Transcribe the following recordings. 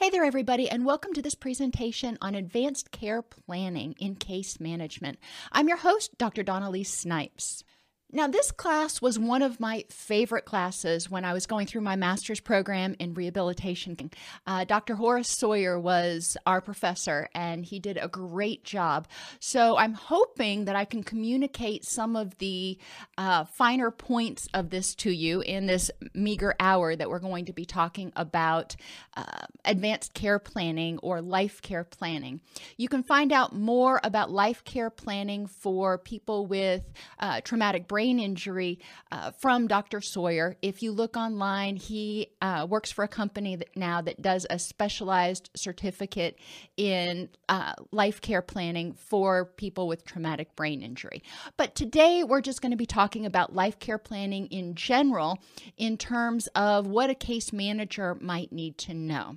Hey there, everybody, and welcome to this presentation on advanced care planning in case management. I'm your host, Dr. Dawn-Elise Snipes. Now, this class was one of my favorite classes when I was going through my master's program in rehabilitation. Uh, Dr. Horace Sawyer was our professor, and he did a great job. So, I'm hoping that I can communicate some of the uh, finer points of this to you in this meager hour that we're going to be talking about uh, advanced care planning or life care planning. You can find out more about life care planning for people with uh, traumatic brain brain injury uh, from Dr. Sawyer. If you look online, he uh, works for a company that now that does a specialized certificate in uh, life care planning for people with traumatic brain injury. But today we're just going to be talking about life care planning in general in terms of what a case manager might need to know.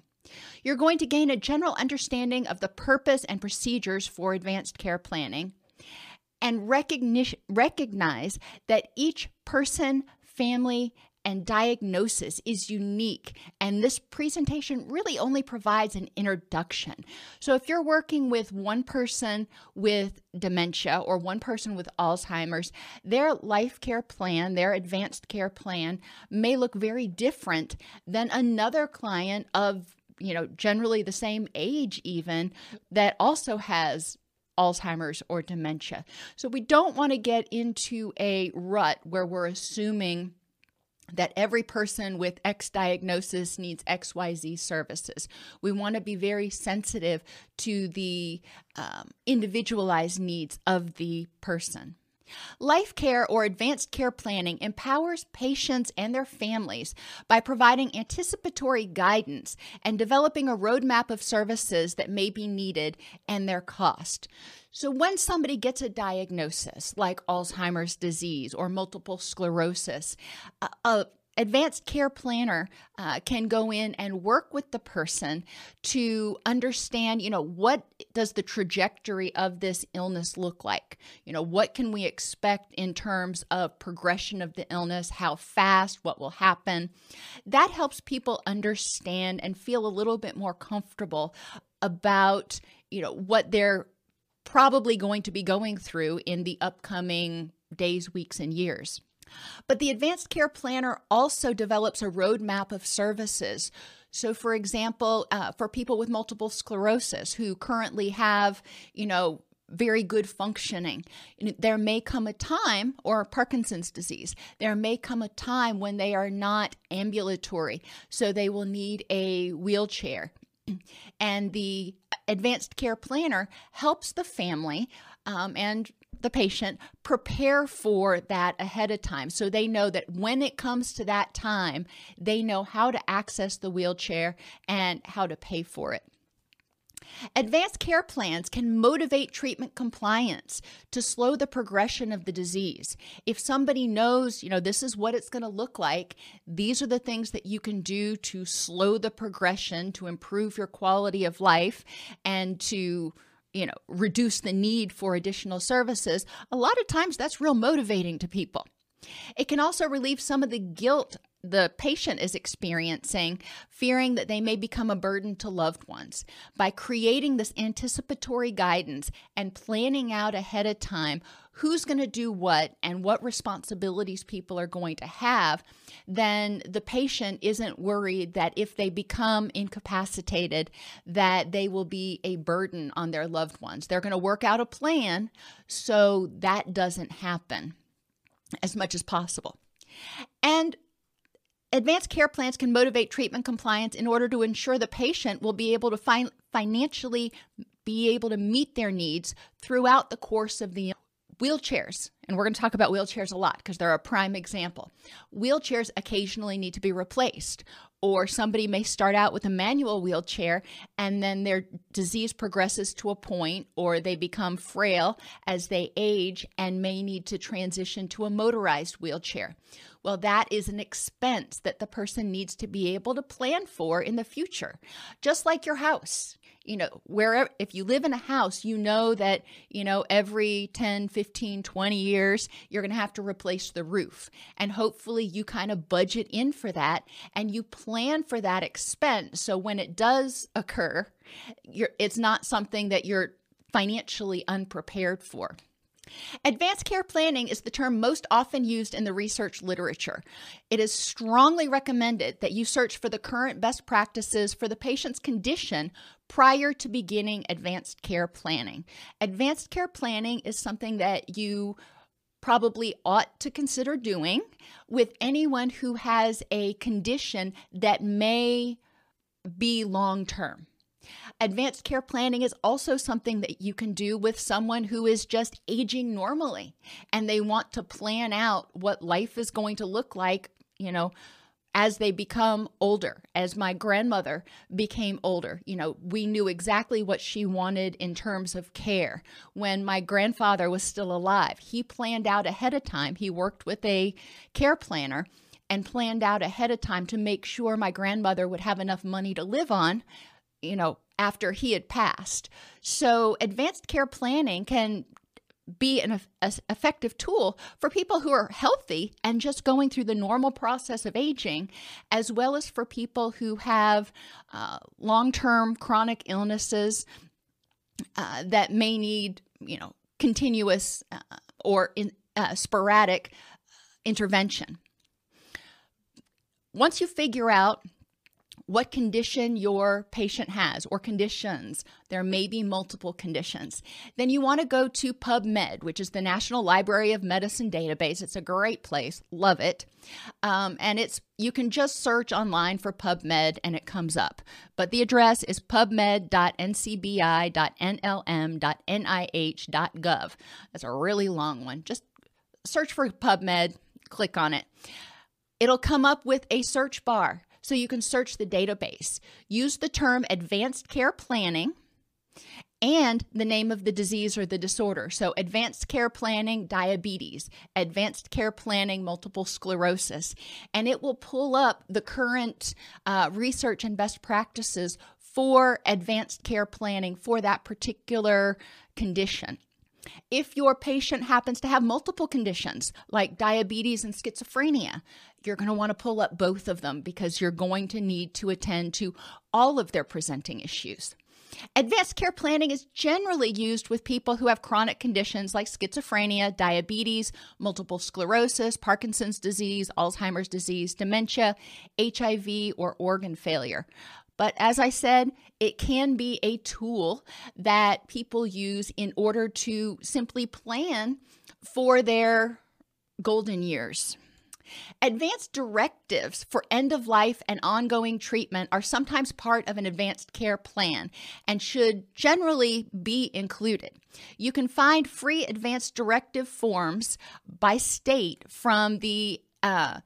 You're going to gain a general understanding of the purpose and procedures for advanced care planning and recognize that each person, family, and diagnosis is unique. And this presentation really only provides an introduction. So, if you're working with one person with dementia or one person with Alzheimer's, their life care plan, their advanced care plan may look very different than another client of you know, generally the same age, even that also has Alzheimer's or dementia. So we don't want to get into a rut where we're assuming that every person with X diagnosis needs XYZ services. We want to be very sensitive to the um, individualized needs of the person. Life care or advanced care planning empowers patients and their families by providing anticipatory guidance and developing a roadmap of services that may be needed and their cost. So, when somebody gets a diagnosis like Alzheimer's disease or multiple sclerosis, a, a advanced care planner uh, can go in and work with the person to understand you know what does the trajectory of this illness look like? You know what can we expect in terms of progression of the illness? How fast? What will happen? That helps people understand and feel a little bit more comfortable about you know what they're probably going to be going through in the upcoming days weeks and years but the Advanced Care Planner also develops a roadmap of services. So, for example, uh, for people with multiple sclerosis who currently have, you know, very good functioning. There may come a time, or Parkinson's disease, there may come a time when they are not ambulatory, so they will need a wheelchair. And the advanced care planner helps the family um, and the patient prepare for that ahead of time so they know that when it comes to that time, they know how to access the wheelchair and how to pay for it. Advanced care plans can motivate treatment compliance to slow the progression of the disease. If somebody knows, you know, this is what it's going to look like, these are the things that you can do to slow the progression, to improve your quality of life, and to you know, reduce the need for additional services, a lot of times that's real motivating to people. It can also relieve some of the guilt the patient is experiencing, fearing that they may become a burden to loved ones. By creating this anticipatory guidance and planning out ahead of time who's going to do what and what responsibilities people are going to have, then the patient isn't worried that if they become incapacitated that they will be a burden on their loved ones. They're going to work out a plan so that doesn't happen as much as possible. And Advanced care plans can motivate treatment compliance in order to ensure the patient will be able to find financially be able to meet their needs throughout the course of the wheelchairs. And we're going to talk about wheelchairs a lot because they're a prime example. Wheelchairs occasionally need to be replaced, or somebody may start out with a manual wheelchair and then their disease progresses to a point, or they become frail as they age and may need to transition to a motorized wheelchair. Well, that is an expense that the person needs to be able to plan for in the future. Just like your house. You know, wherever, if you live in a house, you know that, you know, every 10, 15, 20 years, you're going to have to replace the roof. And hopefully you kind of budget in for that and you plan for that expense. So when it does occur, it's not something that you're financially unprepared for. Advanced care planning is the term most often used in the research literature. It is strongly recommended that you search for the current best practices for the patient's condition prior to beginning advanced care planning. Advanced care planning is something that you probably ought to consider doing with anyone who has a condition that may be long term. Advanced care planning is also something that you can do with someone who is just aging normally and they want to plan out what life is going to look like, you know, as they become older. As my grandmother became older, you know, we knew exactly what she wanted in terms of care. When my grandfather was still alive, he planned out ahead of time. He worked with a care planner and planned out ahead of time to make sure my grandmother would have enough money to live on you know, after he had passed. So, advanced care planning can be an effective tool for people who are healthy and just going through the normal process of aging, as well as for people who have uh, long term chronic illnesses uh, that may need, you know, continuous uh, or in, uh, sporadic intervention. Once you figure out what condition your patient has or conditions. There may be multiple conditions. Then you want to go to PubMed, which is the National Library of Medicine database. It's a great place, love it. Um, and it's you can just search online for PubMed and it comes up. But the address is pubmed.ncbi.nlm.nih.gov. That's a really long one. Just search for PubMed, click on it. It'll come up with a search bar so you can search the database. Use the term advanced care planning and the name of the disease or the disorder. So, advanced care planning, diabetes, advanced care planning, multiple sclerosis. And it will pull up the current uh, research and best practices for advanced care planning for that particular condition. If your patient happens to have multiple conditions like diabetes and schizophrenia, you're going to want to pull up both of them because you're going to need to attend to all of their presenting issues. Advanced care planning is generally used with people who have chronic conditions like schizophrenia, diabetes, multiple sclerosis, Parkinson's disease, Alzheimer's disease, dementia, HIV, or organ failure. But as I said, it can be a tool that people use in order to simply plan for their golden years. Advanced directives for end of life and ongoing treatment are sometimes part of an advanced care plan and should generally be included. You can find free advanced directive forms by state from the uh,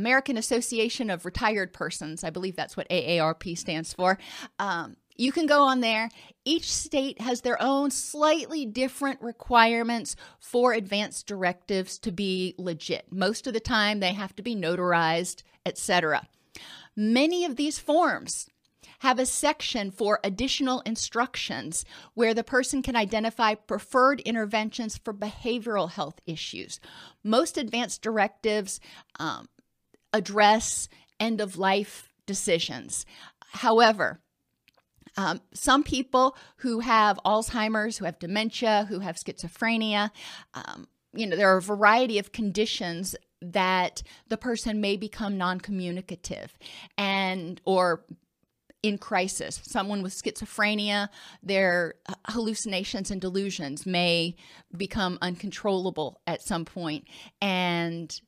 American Association of Retired Persons. I believe that's what AARP stands for. Um, you can go on there. Each state has their own slightly different requirements for advanced directives to be legit. Most of the time, they have to be notarized, etc. Many of these forms have a section for additional instructions where the person can identify preferred interventions for behavioral health issues. Most advanced directives um, address end of life decisions. However, um, some people who have Alzheimer's, who have dementia, who have schizophrenia, um, you know, there are a variety of conditions that the person may become non-communicative and or in crisis. Someone with schizophrenia, their hallucinations and delusions may become uncontrollable at some point and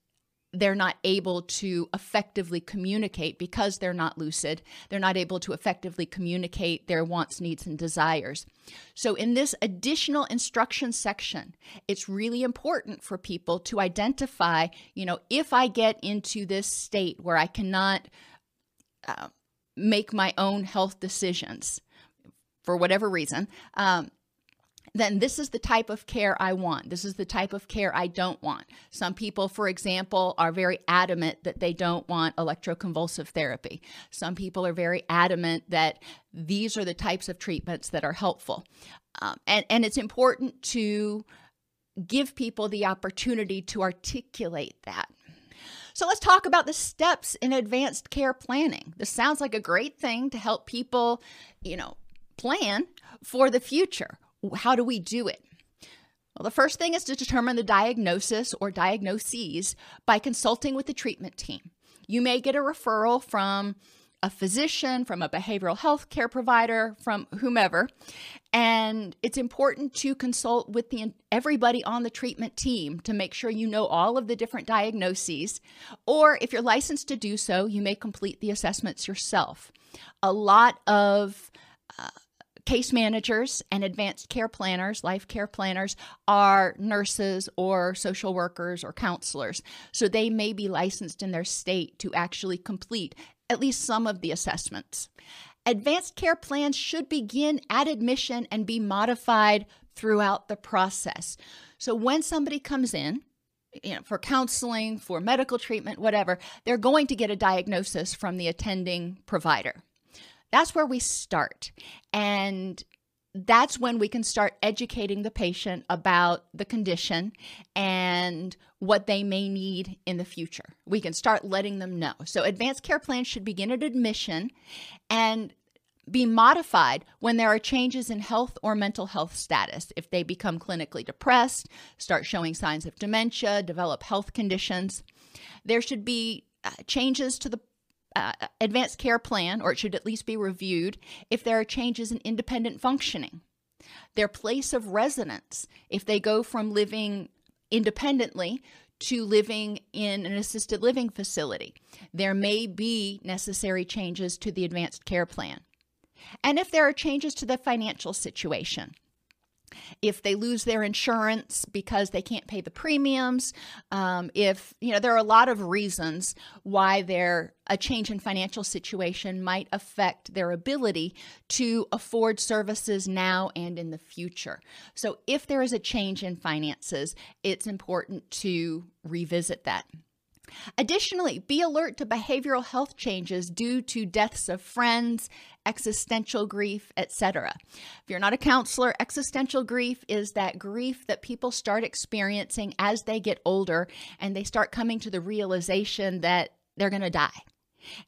they're not able to effectively communicate because they're not lucid. They're not able to effectively communicate their wants, needs, and desires. So, in this additional instruction section, it's really important for people to identify, you know, if I get into this state where I cannot uh, make my own health decisions for whatever reason, um, then this is the type of care I want. This is the type of care I don't want. Some people, for example, are very adamant that they don't want electroconvulsive therapy. Some people are very adamant that these are the types of treatments that are helpful. Um, and, and it's important to give people the opportunity to articulate that. So let's talk about the steps in advanced care planning. This sounds like a great thing to help people, you know, plan for the future. How do we do it? Well, the first thing is to determine the diagnosis or diagnoses by consulting with the treatment team. You may get a referral from a physician, from a behavioral health care provider, from whomever. And it's important to consult with the everybody on the treatment team to make sure you know all of the different diagnoses. Or if you're licensed to do so, you may complete the assessments yourself. A lot of uh, case managers and advanced care planners, life care planners, are nurses or social workers or counselors. So they may be licensed in their state to actually complete at least some of the assessments. Advanced care plans should begin at admission and be modified throughout the process. So when somebody comes in, you know, for counseling, for medical treatment, whatever, they're going to get a diagnosis from the attending provider. That's where we start. And that's when we can start educating the patient about the condition and what they may need in the future. We can start letting them know. So, advanced care plans should begin at admission and be modified when there are changes in health or mental health status. If they become clinically depressed, start showing signs of dementia, develop health conditions, there should be uh, changes to the uh, advanced care plan, or it should at least be reviewed if there are changes in independent functioning. Their place of residence, if they go from living independently to living in an assisted living facility, there may be necessary changes to the advanced care plan. And if there are changes to the financial situation, if they lose their insurance because they can't pay the premiums, um, if, you know, there are a lot of reasons why their a change in financial situation might affect their ability to afford services now and in the future. So if there is a change in finances, it's important to revisit that. Additionally, be alert to behavioral health changes due to deaths of friends, existential grief, etc. If you're not a counselor, existential grief is that grief that people start experiencing as they get older and they start coming to the realization that they're going to die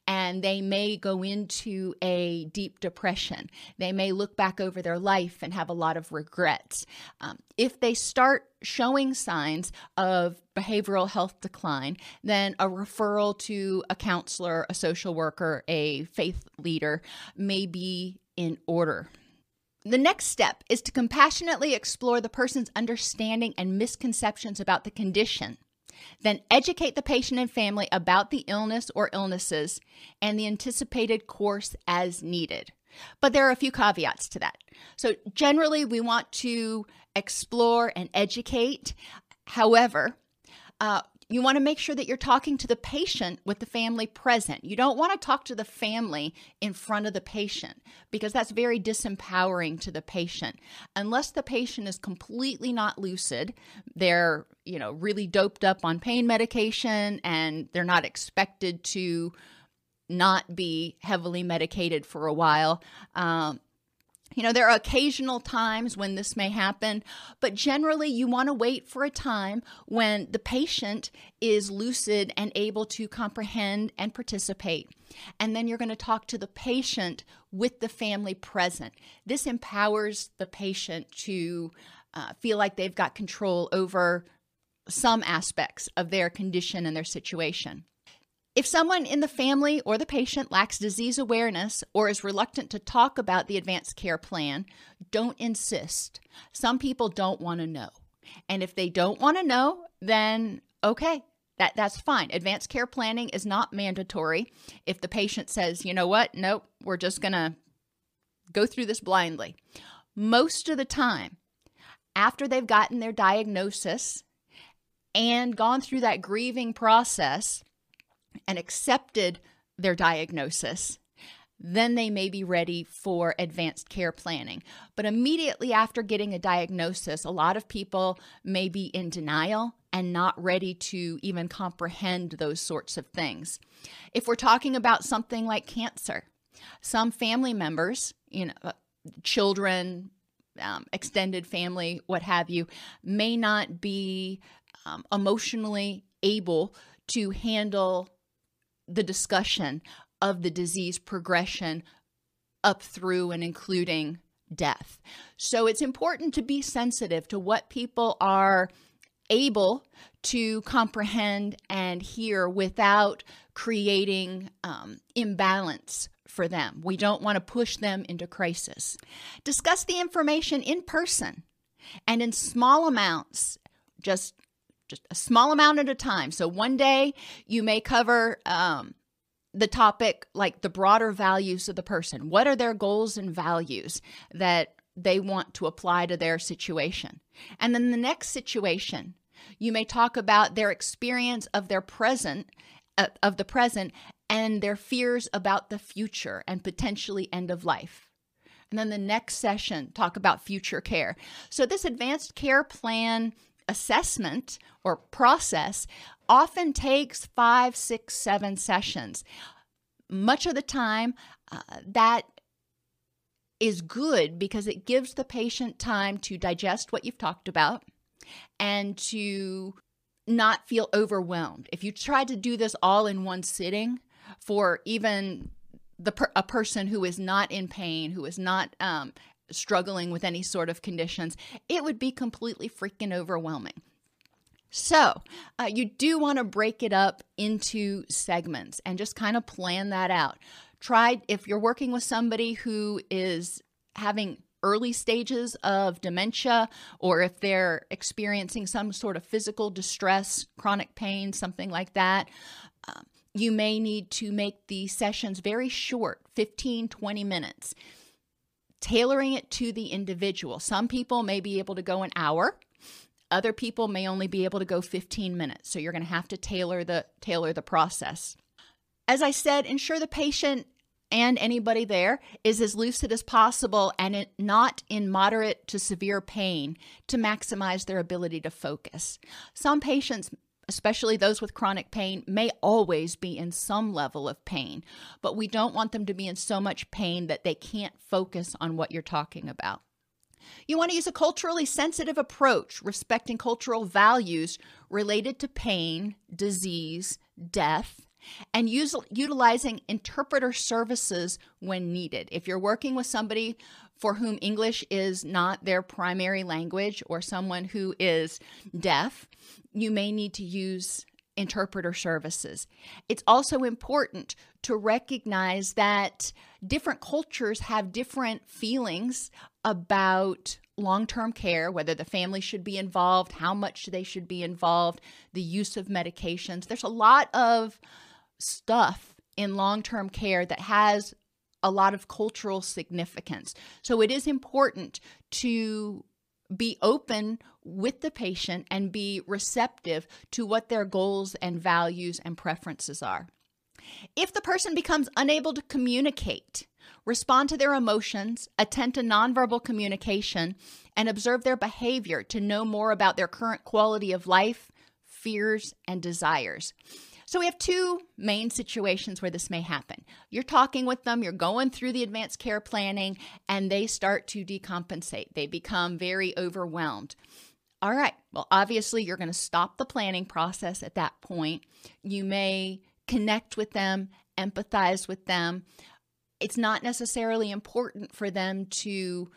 and they may go into a deep depression. They may look back over their life and have a lot of regrets. Um, if they start showing signs of behavioral health decline, then a referral to a counselor, a social worker, a faith leader may be in order. The next step is to compassionately explore the person's understanding and misconceptions about the condition then educate the patient and family about the illness or illnesses and the anticipated course as needed. But there are a few caveats to that. So, generally, we want to explore and educate. However, uh, you want to make sure that you're talking to the patient with the family present. You don't want to talk to the family in front of the patient because that's very disempowering to the patient. Unless the patient is completely not lucid, they're, you know, really doped up on pain medication and they're not expected to not be heavily medicated for a while. Um, you know, there are occasional times when this may happen, but generally you want to wait for a time when the patient is lucid and able to comprehend and participate. And then you're going to talk to the patient with the family present. This empowers the patient to uh, feel like they've got control over some aspects of their condition and their situation. If someone in the family or the patient lacks disease awareness or is reluctant to talk about the advanced care plan, don't insist. Some people don't want to know. And if they don't want to know, then okay, that, that's fine. Advanced care planning is not mandatory. If the patient says, you know what, nope, we're just going to go through this blindly. Most of the time, after they've gotten their diagnosis and gone through that grieving process, and accepted their diagnosis, then they may be ready for advanced care planning. But immediately after getting a diagnosis, a lot of people may be in denial and not ready to even comprehend those sorts of things. If we're talking about something like cancer, some family members, you know, uh, children, um, extended family, what have you, may not be um, emotionally able to handle the discussion of the disease progression up through and including death. So it's important to be sensitive to what people are able to comprehend and hear without creating um, imbalance for them. We don't want to push them into crisis. Discuss the information in person and in small amounts, just just a small amount at a time. So one day you may cover um, the topic like the broader values of the person. What are their goals and values that they want to apply to their situation? And then the next situation, you may talk about their experience of their present uh, of the present and their fears about the future and potentially end of life. And then the next session, talk about future care. So, this advanced care plan assessment or process often takes five, six, seven sessions. Much of the time, uh, that is good because it gives the patient time to digest what you've talked about and to not feel overwhelmed. If you try to do this all in one sitting for even the a person who is not in pain, who is not um, struggling with any sort of conditions, it would be completely freaking overwhelming. So, uh, you do want to break it up into segments and just kind of plan that out. Try if you're working with somebody who is having early stages of dementia or if they're experiencing some sort of physical distress, chronic pain, something like that. Um, you may need to make the sessions very short 15, 20 minutes tailoring it to the individual. Some people may be able to go an hour. Other people may only be able to go 15 minutes. So you're going to have to tailor the tailor the process. As I said, ensure the patient and anybody there is as lucid as possible and it, not in moderate to severe pain to maximize their ability to focus. Some patients especially those with chronic pain, may always be in some level of pain, but we don't want them to be in so much pain that they can't focus on what you're talking about. You want to use a culturally sensitive approach, respecting cultural values related to pain, disease, death, and use, utilizing interpreter services when needed. If you're working with somebody for whom English is not their primary language or someone who is deaf, you may need to use interpreter services. It's also important to recognize that different cultures have different feelings about long term care, whether the family should be involved, how much they should be involved, the use of medications. There's a lot of stuff in long term care that has a lot of cultural significance. So it is important to be open with the patient and be receptive to what their goals and values and preferences are. If the person becomes unable to communicate, respond to their emotions, attend to nonverbal communication, and observe their behavior to know more about their current quality of life, fears, and desires. So we have two main situations where this may happen. You're talking with them, you're going through the advanced care planning, and they start to decompensate. They become very overwhelmed. All right, well, obviously, you're going to stop the planning process at that point. You may connect with them, empathize with them. It's not necessarily important for them to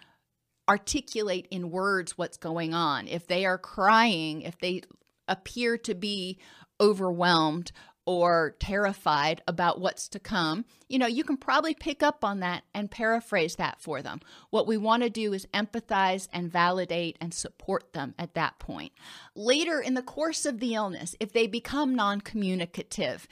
articulate in words what's going on. If they are crying, if they appear to be overwhelmed or terrified about what's to come, you know, you can probably pick up on that and paraphrase that for them. What we want to do is empathize and validate and support them at that point. Later in the course of the illness, if they become non communicative,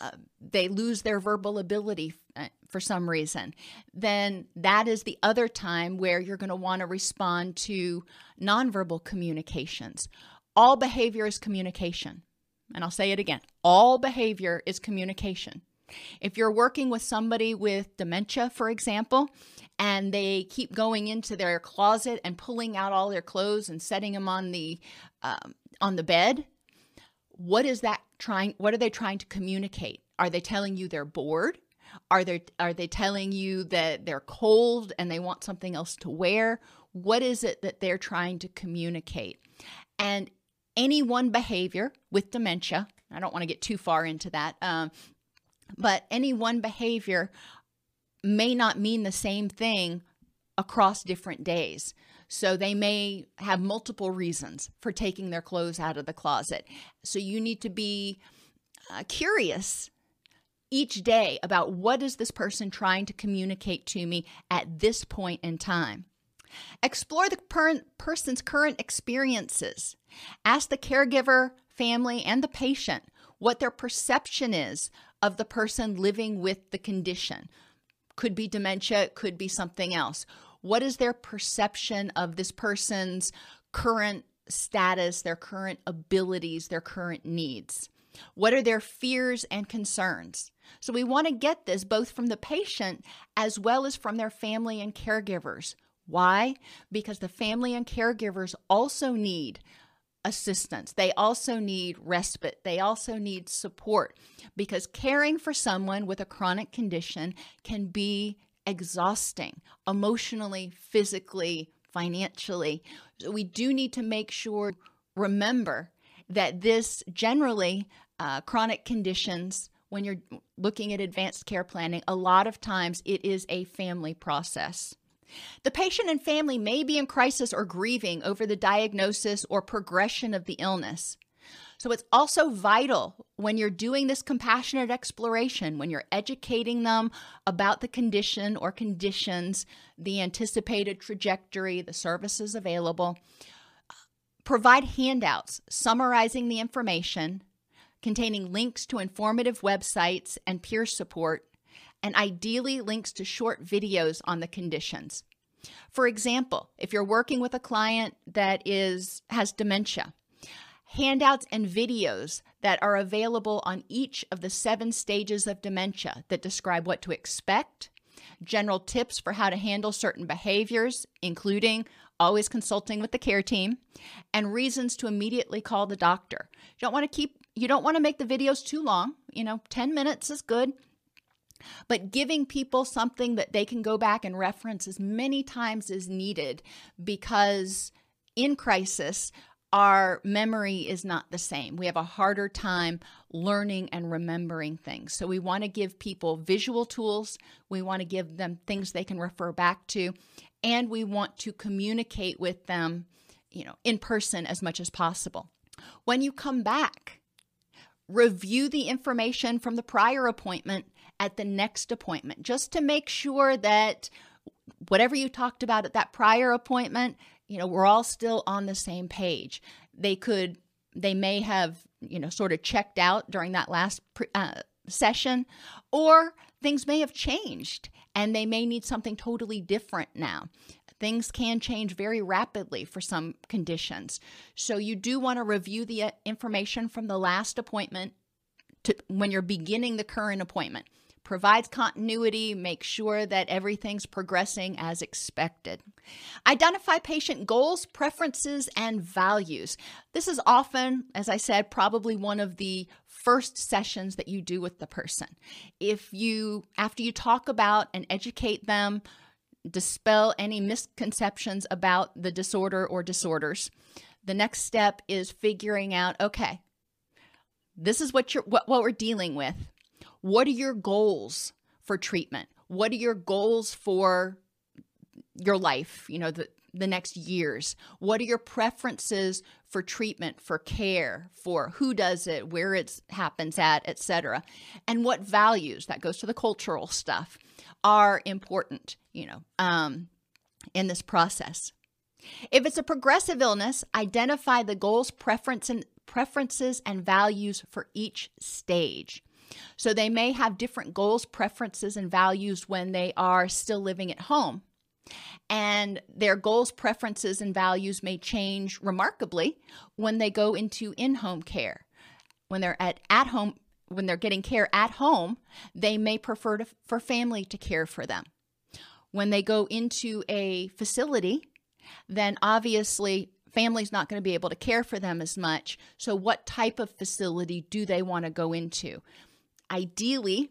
uh, they lose their verbal ability uh, for some reason, then that is the other time where you're going to want to respond to nonverbal communications. All behavior is communication. And I'll say it again all behavior is communication. If you're working with somebody with dementia, for example, and they keep going into their closet and pulling out all their clothes and setting them on the um, on the bed, what is that trying? What are they trying to communicate? Are they telling you they're bored? Are they are they telling you that they're cold and they want something else to wear? What is it that they're trying to communicate? And any one behavior with dementia, I don't want to get too far into that, um, but any one behavior may not mean the same thing across different days. So they may have multiple reasons for taking their clothes out of the closet. So you need to be uh, curious each day about what is this person trying to communicate to me at this point in time. Explore the per- person's current experiences. Ask the caregiver, family, and the patient what their perception is of the person living with the condition. Could be dementia, it could be something else. What is their perception of this person's current status, their current abilities, their current needs? What are their fears and concerns? So, we want to get this both from the patient as well as from their family and caregivers. Why? Because the family and caregivers also need assistance. They also need respite. They also need support because caring for someone with a chronic condition can be exhausting emotionally, physically, financially. So we do need to make sure, remember that this generally uh, chronic conditions, when you're looking at advanced care planning, a lot of times it is a family process. The patient and family may be in crisis or grieving over the diagnosis or progression of the illness. So it's also vital when you're doing this compassionate exploration, when you're educating them about the condition or conditions, the anticipated trajectory, the services available. Provide handouts summarizing the information, containing links to informative websites and peer support, and ideally links to short videos on the conditions. For example, if you're working with a client that is has dementia, handouts and videos that are available on each of the seven stages of dementia that describe what to expect, general tips for how to handle certain behaviors, including always consulting with the care team, and reasons to immediately call the doctor. You don't want to keep you don't want to make the videos too long, you know, 10 minutes is good. But giving people something that they can go back and reference as many times as needed because in crisis, our memory is not the same. We have a harder time learning and remembering things. So we want to give people visual tools, we want to give them things they can refer back to, and we want to communicate with them, you know, in person as much as possible. When you come back, review the information from the prior appointment at the next appointment just to make sure that whatever you talked about at that prior appointment you know, we're all still on the same page. They could, they may have, you know, sort of checked out during that last uh, session, or things may have changed and they may need something totally different now. Things can change very rapidly for some conditions. So, you do want to review the uh, information from the last appointment to, when you're beginning the current appointment provides continuity, make sure that everything's progressing as expected. Identify patient goals, preferences, and values. This is often, as I said, probably one of the first sessions that you do with the person. If you, after you talk about and educate them, dispel any misconceptions about the disorder or disorders, the next step is figuring out okay, this is what you're what, what we're dealing with what are your goals for treatment? What are your goals for your life, you know, the, the next years? What are your preferences for treatment, for care, for who does it, where it happens at, etc. And what values, that goes to the cultural stuff, are important, you know, um, in this process. If it's a progressive illness, identify the goals, preference, and preferences and values for each stage. So they may have different goals, preferences, and values when they are still living at home. And their goals, preferences, and values may change remarkably when they go into in home care. When they're at at home when they're getting care at home, they may prefer to, for family to care for them. When they go into a facility, then obviously family's not going to be able to care for them as much. So, what type of facility do they want to go into? Ideally,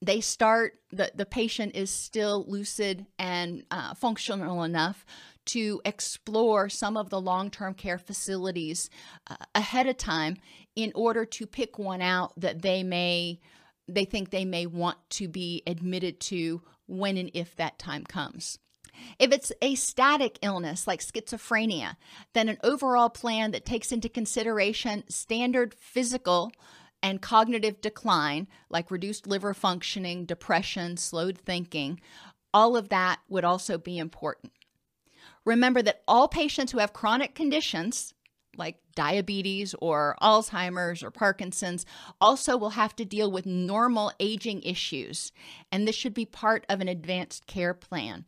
they start the, the patient is still lucid and uh, functional enough to explore some of the long term care facilities uh, ahead of time in order to pick one out that they may they think they may want to be admitted to when and if that time comes. If it's a static illness like schizophrenia, then an overall plan that takes into consideration standard physical and cognitive decline, like reduced liver functioning, depression, slowed thinking, all of that would also be important. Remember that all patients who have chronic conditions, like diabetes or Alzheimer's or Parkinson's, also will have to deal with normal aging issues, and this should be part of an advanced care plan.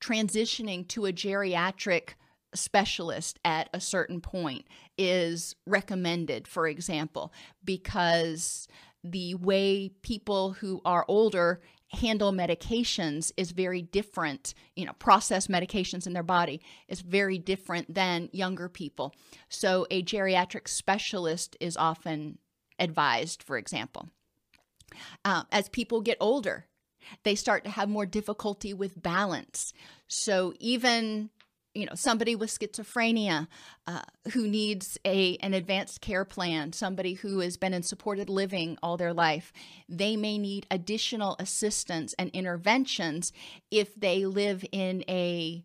Transitioning to a geriatric specialist at a certain point is recommended, for example, because the way people who are older handle medications is very different you know process medications in their body is very different than younger people. So a geriatric specialist is often advised for example. Uh, as people get older they start to have more difficulty with balance. So even you know somebody with schizophrenia uh, who needs a an advanced care plan somebody who has been in supported living all their life they may need additional assistance and interventions if they live in a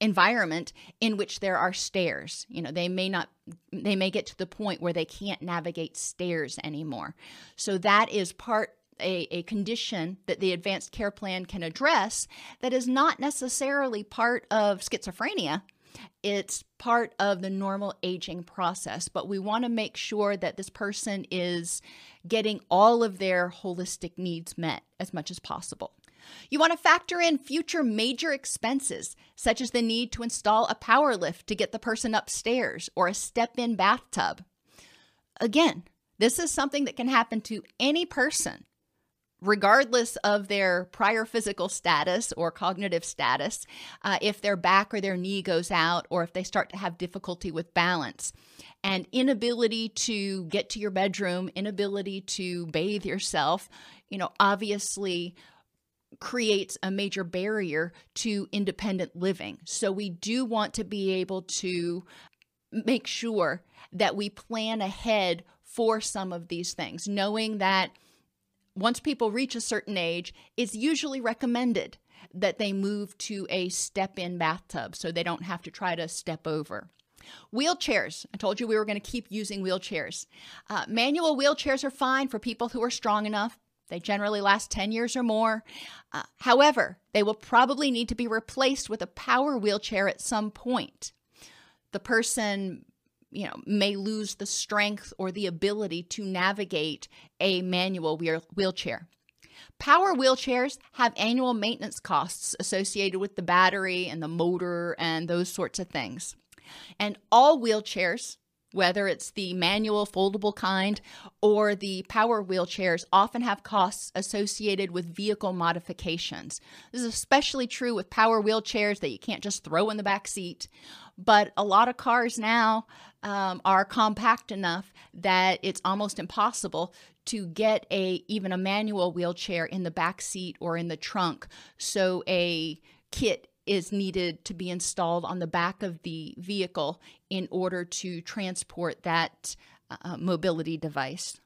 environment in which there are stairs. You know they may not they may get to the point where they can't navigate stairs anymore. So that is part a, a condition that the advanced care plan can address that is not necessarily part of schizophrenia. It's part of the normal aging process, but we want to make sure that this person is getting all of their holistic needs met as much as possible. You want to factor in future major expenses, such as the need to install a power lift to get the person upstairs or a step in bathtub. Again, this is something that can happen to any person regardless of their prior physical status or cognitive status, uh, if their back or their knee goes out, or if they start to have difficulty with balance. And inability to get to your bedroom, inability to bathe yourself, you know, obviously creates a major barrier to independent living. So we do want to be able to make sure that we plan ahead for some of these things, knowing that once people reach a certain age, it's usually recommended that they move to a step in bathtub so they don't have to try to step over. Wheelchairs. I told you we were going to keep using wheelchairs. Uh, manual wheelchairs are fine for people who are strong enough. They generally last 10 years or more. Uh, however, they will probably need to be replaced with a power wheelchair at some point. The person you know may lose the strength or the ability to navigate a manual wheelchair power wheelchairs have annual maintenance costs associated with the battery and the motor and those sorts of things and all wheelchairs whether it's the manual foldable kind or the power wheelchairs often have costs associated with vehicle modifications. This is especially true with power wheelchairs that you can't just throw in the back seat. But a lot of cars now um, are compact enough that it's almost impossible to get a even a manual wheelchair in the back seat or in the trunk. So a kit is needed to be installed on the back of the vehicle in order to transport that uh, mobility device.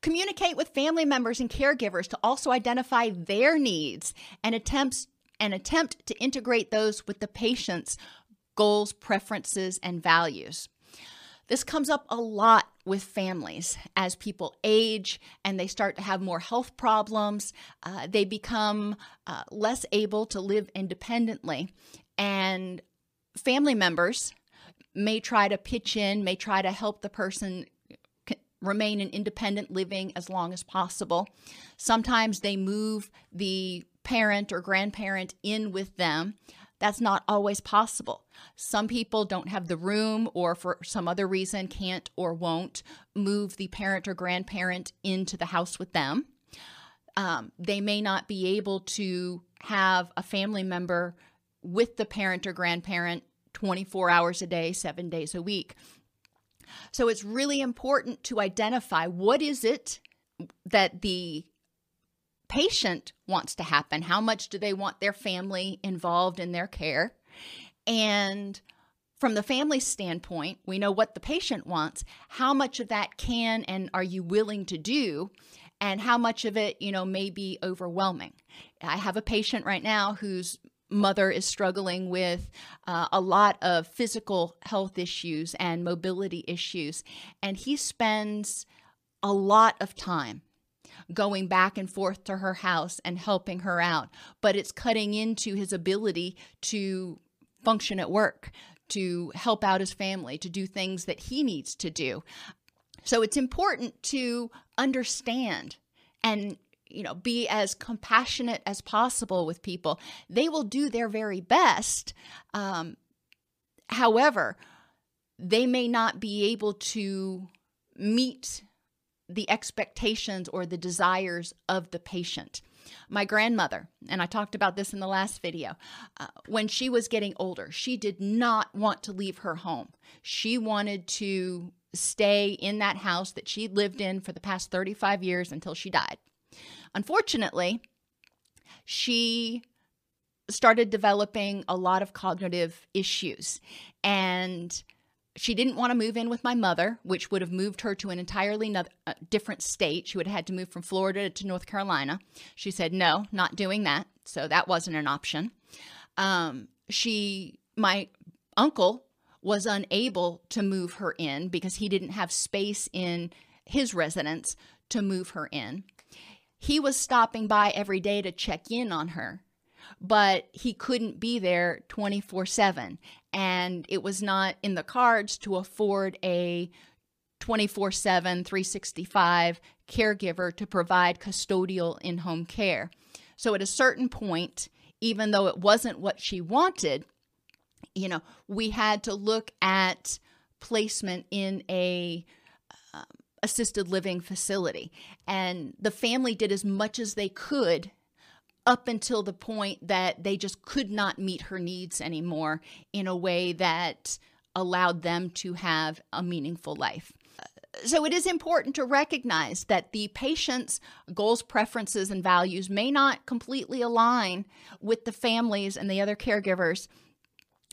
Communicate with family members and caregivers to also identify their needs and attempts and attempt to integrate those with the patient's goals, preferences, and values. This comes up a lot with families as people age and they start to have more health problems. Uh, they become uh, less able to live independently. And family members may try to pitch in, may try to help the person remain in independent living as long as possible. Sometimes they move the parent or grandparent in with them that's not always possible. Some people don't have the room, or for some other reason, can't or won't move the parent or grandparent into the house with them. Um, they may not be able to have a family member with the parent or grandparent 24 hours a day, seven days a week. So it's really important to identify what is it that the patient wants to happen. How much do they want their family involved in their care? And from the family standpoint, we know what the patient wants. How much of that can and are you willing to do? And how much of it, you know, may be overwhelming. I have a patient right now whose mother is struggling with uh, a lot of physical health issues and mobility issues. And he spends a lot of time going back and forth to her house and helping her out, but it's cutting into his ability to function at work, to help out his family, to do things that he needs to do. So it's important to understand and you know be as compassionate as possible with people they will do their very best um, however they may not be able to meet the expectations or the desires of the patient. My grandmother, and I talked about this in the last video, uh, when she was getting older, she did not want to leave her home. She wanted to stay in that house that she lived in for the past 35 years until she died. Unfortunately, she started developing a lot of cognitive issues and she didn't want to move in with my mother, which would have moved her to an entirely uh, different state. She would have had to move from Florida to North Carolina. She said, no, not doing that. So that wasn't an option. Um, she, my uncle was unable to move her in because he didn't have space in his residence to move her in. He was stopping by every day to check in on her but he couldn't be there 24 7. And it was not in the cards to afford a 24 7, 365 caregiver to provide custodial in home care. So at a certain point, even though it wasn't what she wanted, you know, we had to look at placement in a um, assisted living facility. And the family did as much as they could up until the point that they just could not meet her needs anymore in a way that allowed them to have a meaningful life. So, it is important to recognize that the patient's goals, preferences, and values may not completely align with the families and the other caregivers.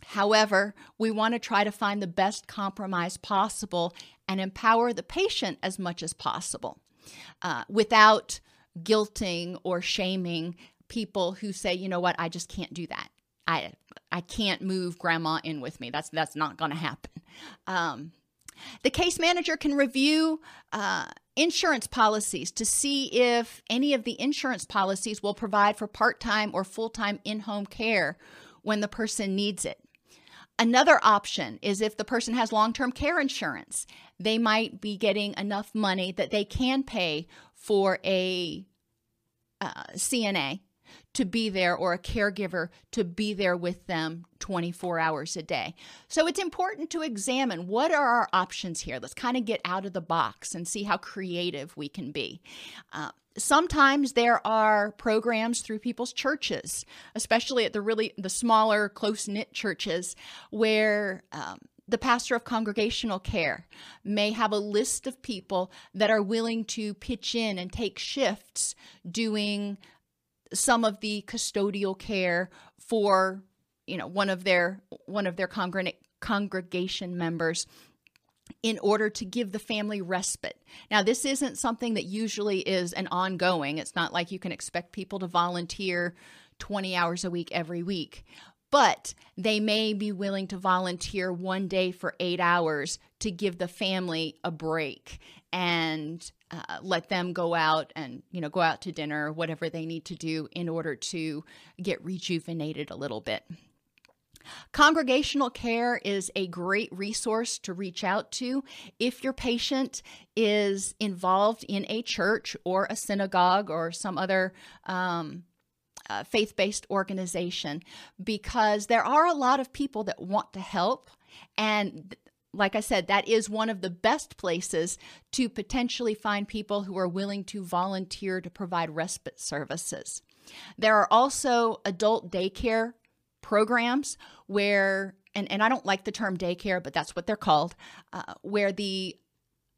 However, we want to try to find the best compromise possible and empower the patient as much as possible uh, without guilting or shaming people who say, you know what, I just can't do that. I I can't move grandma in with me. That's that's not going to happen. Um, the case manager can review uh, insurance policies to see if any of the insurance policies will provide for part time or full time in home care when the person needs it. Another option is if the person has long term care insurance, they might be getting enough money that they can pay for a uh, CNA to be there or a caregiver to be there with them 24 hours a day. So it's important to examine what are our options here. Let's kind of get out of the box and see how creative we can be. Uh, sometimes there are programs through people's churches, especially at the really the smaller close knit churches where um, the pastor of congregational care may have a list of people that are willing to pitch in and take shifts doing some of the custodial care for you know one of their one of their congregation congregation members in order to give the family respite. Now, this isn't something that usually is an ongoing. It's not like you can expect people to volunteer 20 hours a week every week, but they may be willing to volunteer one day for eight hours to give the family a break and uh, let them go out and you know go out to dinner whatever they need to do in order to get rejuvenated a little bit Congregational care is a great resource to reach out to if your patient is involved in a church or a synagogue or some other um, uh, faith based organization because there are a lot of people that want to help. And like I said, that is one of the best places to potentially find people who are willing to volunteer to provide respite services. There are also adult daycare programs where, and, and I don't like the term daycare, but that's what they're called, uh, where the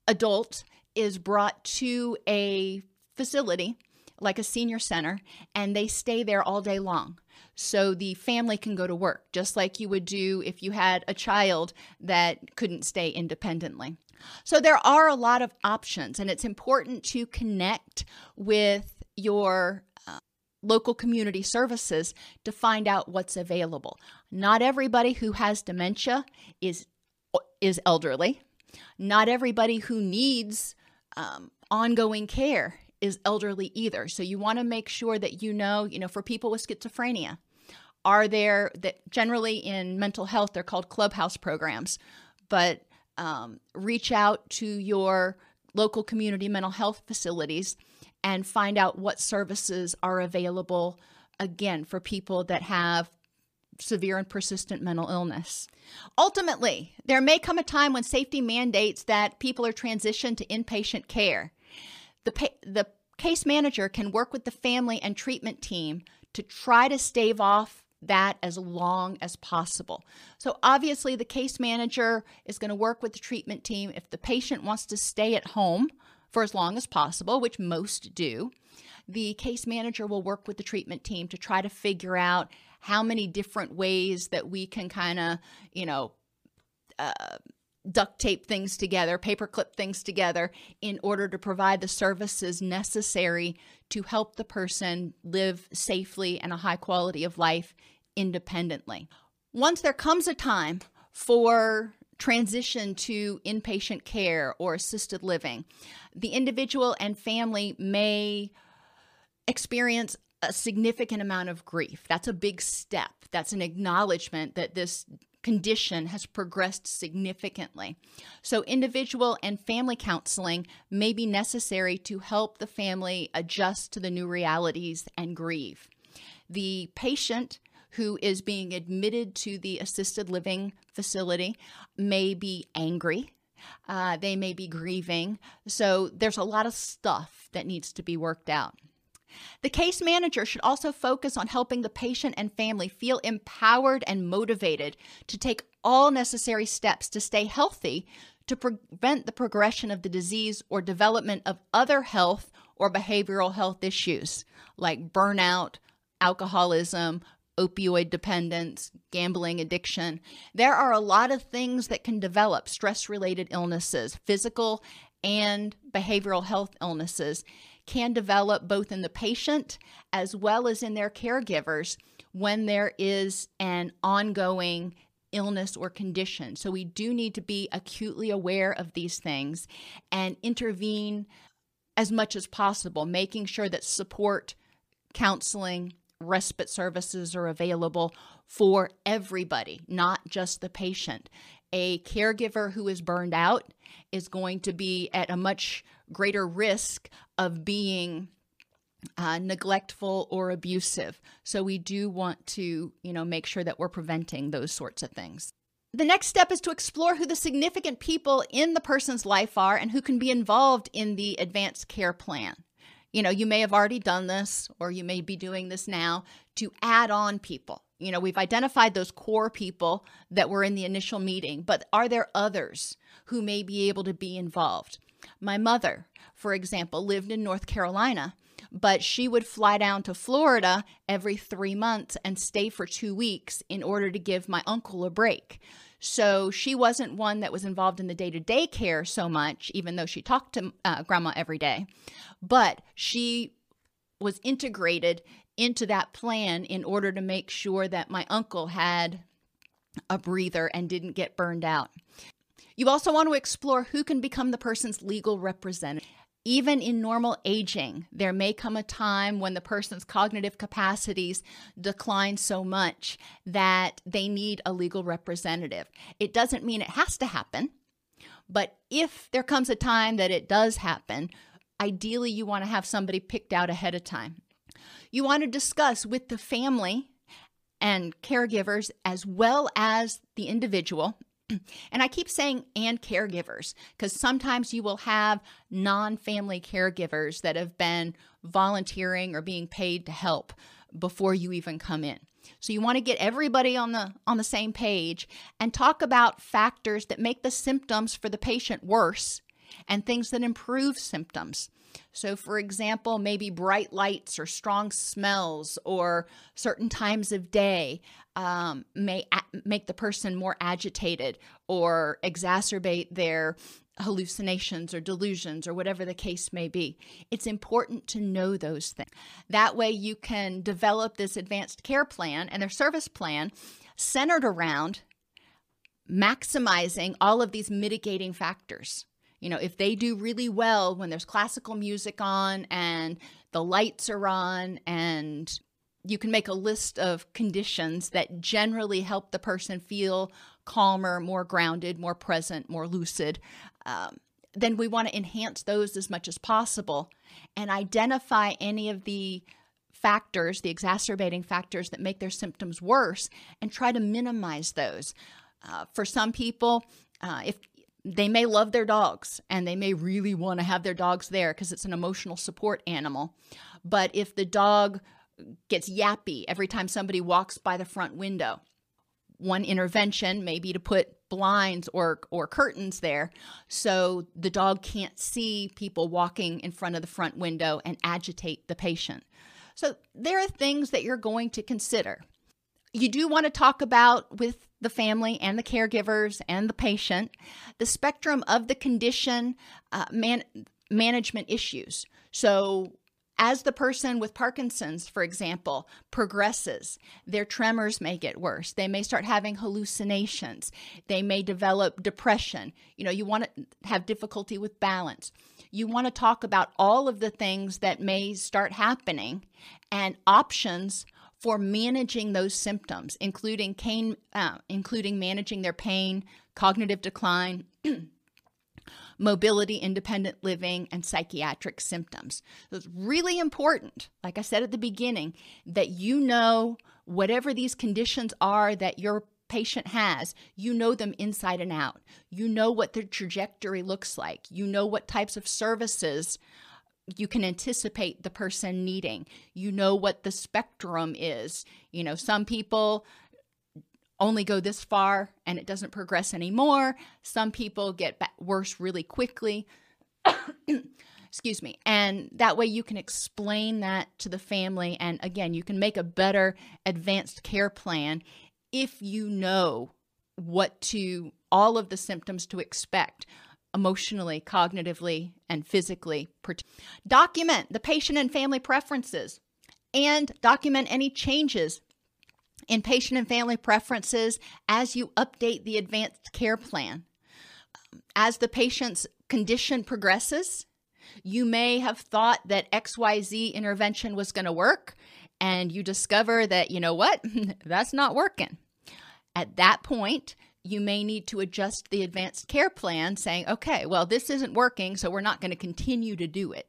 adult is brought to a facility like a senior center and they stay there all day long. So the family can go to work, just like you would do if you had a child that couldn't stay independently. So there are a lot of options, and it's important to connect with your uh, local community services to find out what's available. Not everybody who has dementia is is elderly. Not everybody who needs um, ongoing care is elderly either. So you want to make sure that you know, you know, for people with schizophrenia, are there that generally in mental health they're called clubhouse programs, but um, reach out to your local community mental health facilities and find out what services are available again for people that have severe and persistent mental illness. Ultimately, there may come a time when safety mandates that people are transitioned to inpatient care. The, the case manager can work with the family and treatment team to try to stave off that as long as possible. So, obviously, the case manager is going to work with the treatment team. If the patient wants to stay at home for as long as possible, which most do, the case manager will work with the treatment team to try to figure out how many different ways that we can kind of, you know, uh, duct tape things together, paperclip things together in order to provide the services necessary to help the person live safely and a high quality of life independently. Once there comes a time for transition to inpatient care or assisted living, the individual and family may experience a significant amount of grief. That's a big step. That's an acknowledgement that this condition has progressed significantly. So, individual and family counseling may be necessary to help the family adjust to the new realities and grieve. The patient who is being admitted to the assisted living facility may be angry. Uh, they may be grieving. So, there's a lot of stuff that needs to be worked out. The case manager should also focus on helping the patient and family feel empowered and motivated to take all necessary steps to stay healthy to prevent the progression of the disease or development of other health or behavioral health issues like burnout, alcoholism, opioid dependence, gambling addiction. There are a lot of things that can develop stress related illnesses, physical and behavioral health illnesses can develop both in the patient as well as in their caregivers when there is an ongoing illness or condition. So we do need to be acutely aware of these things and intervene as much as possible, making sure that support, counseling, respite services are available for everybody, not just the patient. A caregiver who is burned out is going to be at a much greater risk of being uh, neglectful or abusive. So we do want to, you know, make sure that we're preventing those sorts of things. The next step is to explore who the significant people in the person's life are and who can be involved in the advanced care plan. You know, you may have already done this or you may be doing this now to add on people. You know, we've identified those core people that were in the initial meeting, but are there others who may be able to be involved? My mother, for example, lived in North Carolina, but she would fly down to Florida every three months and stay for two weeks in order to give my uncle a break. So she wasn't one that was involved in the day to day care so much, even though she talked to uh, grandma every day. But she was integrated into that plan in order to make sure that my uncle had a breather and didn't get burned out. You also want to explore who can become the person's legal representative. Even in normal aging, there may come a time when the person's cognitive capacities decline so much that they need a legal representative. It doesn't mean it has to happen, but if there comes a time that it does happen, ideally you want to have somebody picked out ahead of time. You want to discuss with the family and caregivers as well as the individual. And I keep saying and caregivers because sometimes you will have non family caregivers that have been volunteering or being paid to help before you even come in. So you want to get everybody on the on the same page and talk about factors that make the symptoms for the patient worse and things that improve symptoms. So, for example, maybe bright lights or strong smells or certain times of day um, may a- make the person more agitated or exacerbate their hallucinations or delusions or whatever the case may be. It's important to know those things. That way, you can develop this advanced care plan and their service plan centered around maximizing all of these mitigating factors. You know, if they do really well when there's classical music on and the lights are on, and you can make a list of conditions that generally help the person feel calmer, more grounded, more present, more lucid, um, then we want to enhance those as much as possible and identify any of the factors, the exacerbating factors that make their symptoms worse, and try to minimize those. Uh, for some people, uh, if they may love their dogs and they may really want to have their dogs there because it's an emotional support animal. But if the dog gets yappy every time somebody walks by the front window, one intervention may be to put blinds or or curtains there so the dog can't see people walking in front of the front window and agitate the patient. So there are things that you're going to consider. You do want to talk about with the family and the caregivers and the patient the spectrum of the condition uh, man- management issues. So as the person with Parkinson's, for example, progresses, their tremors may get worse. They may start having hallucinations. They may develop depression. You know, you want to have difficulty with balance. You want to talk about all of the things that may start happening and options for managing those symptoms, including pain, uh, including managing their pain, cognitive decline. mobility, independent living, and psychiatric symptoms. So it's really important, like I said at the beginning, that you know whatever these conditions are that your patient has, you know them inside and out. You know what their trajectory looks like. You know what types of services you can anticipate the person needing. You know what the spectrum is. You know, some people only go this far and it doesn't progress anymore. Some people get worse really quickly. Excuse me. And that way you can explain that to the family. And again, you can make a better advanced care plan if you know what to, all of the symptoms to expect emotionally, cognitively, and physically. Document the patient and family preferences and document any changes in patient and family preferences as you update the advanced care plan. As the patient's condition progresses, you may have thought that XYZ intervention was going to work, and you discover that, you know what, that's not working. At that point, you may need to adjust the advanced care plan, saying, okay, well, this isn't working, so we're not going to continue to do it.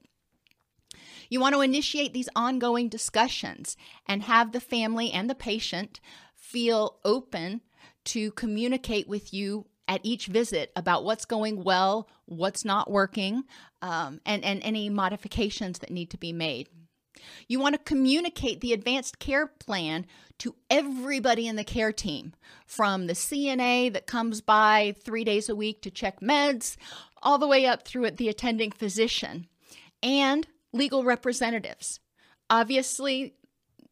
You want to initiate these ongoing discussions and have the family and the patient feel open to communicate with you at each visit about what's going well, what's not working, um, and, and any modifications that need to be made. You want to communicate the advanced care plan to everybody in the care team, from the CNA that comes by three days a week to check meds, all the way up through the attending physician, and legal representatives. Obviously,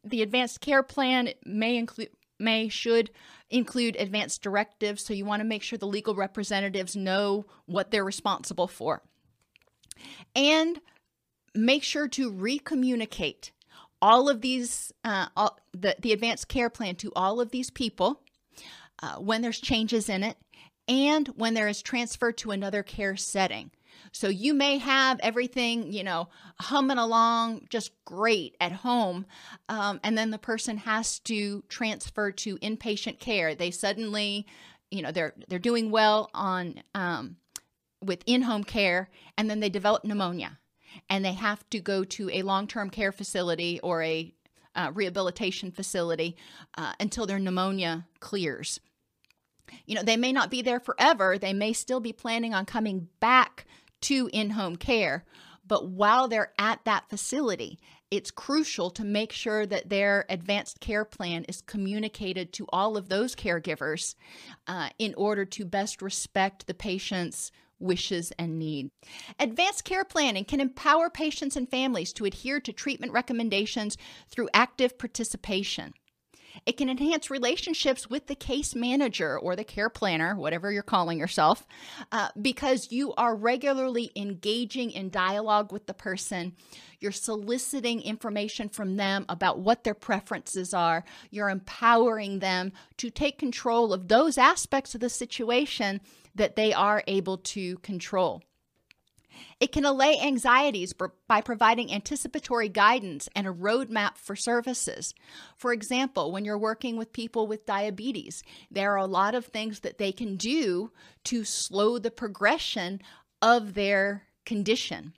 the advanced care plan may include may should include advanced directives so you want to make sure the legal representatives know what they're responsible for. And make sure to recommunicate all of these uh, all, the, the advanced care plan to all of these people uh, when there's changes in it and when there is transfer to another care setting so you may have everything, you know, humming along just great at home, um, and then the person has to transfer to inpatient care. They suddenly, you know, they're they're doing well on um, with in-home care, and then they develop pneumonia, and they have to go to a long term care facility or a uh, rehabilitation facility uh, until their pneumonia clears. You know, they may not be there forever, they may still be planning on coming back to in home care. But while they're at that facility, it's crucial to make sure that their advanced care plan is communicated to all of those caregivers uh, in order to best respect the patient's wishes and need. Advanced care planning can empower patients and families to adhere to treatment recommendations through active participation. It can enhance relationships with the case manager or the care planner, whatever you're calling yourself, uh, because you are regularly engaging in dialogue with the person. You're soliciting information from them about what their preferences are. You're empowering them to take control of those aspects of the situation that they are able to control. It can allay anxieties by providing anticipatory guidance and a roadmap for services. For example, when you're working with people with diabetes, there are a lot of things that they can do to slow the progression of their condition.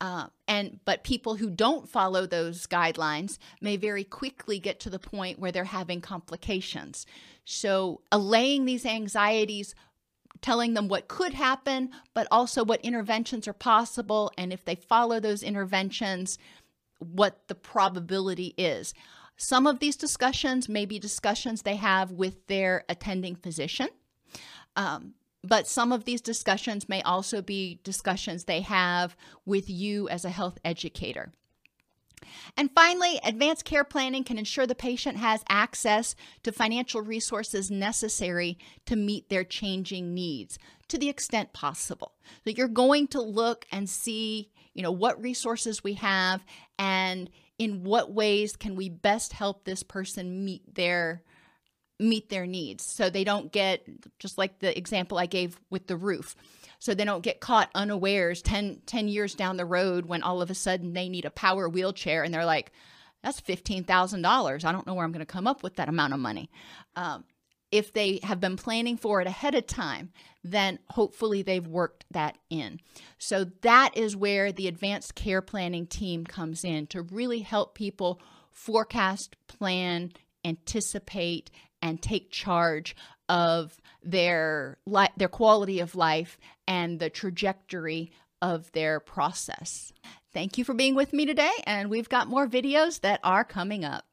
Uh, and but people who don't follow those guidelines may very quickly get to the point where they're having complications. So, allaying these anxieties telling them what could happen, but also what interventions are possible, and if they follow those interventions, what the probability is. Some of these discussions may be discussions they have with their attending physician. Um, but some of these discussions may also be discussions they have with you as a health educator. And finally, advanced care planning can ensure the patient has access to financial resources necessary to meet their changing needs to the extent possible. So you're going to look and see, you know, what resources we have and in what ways can we best help this person meet their meet their needs so they don't get just like the example I gave with the roof so they don't get caught unawares 10, 10 years down the road when all of a sudden they need a power wheelchair and they're like, that's $15,000. I don't know where I'm going to come up with that amount of money. Um, if they have been planning for it ahead of time, then hopefully they've worked that in. So that is where the advanced care planning team comes in to really help people forecast, plan, anticipate, and take charge of their li- their quality of life and the trajectory of their process. Thank you for being with me today and we've got more videos that are coming up.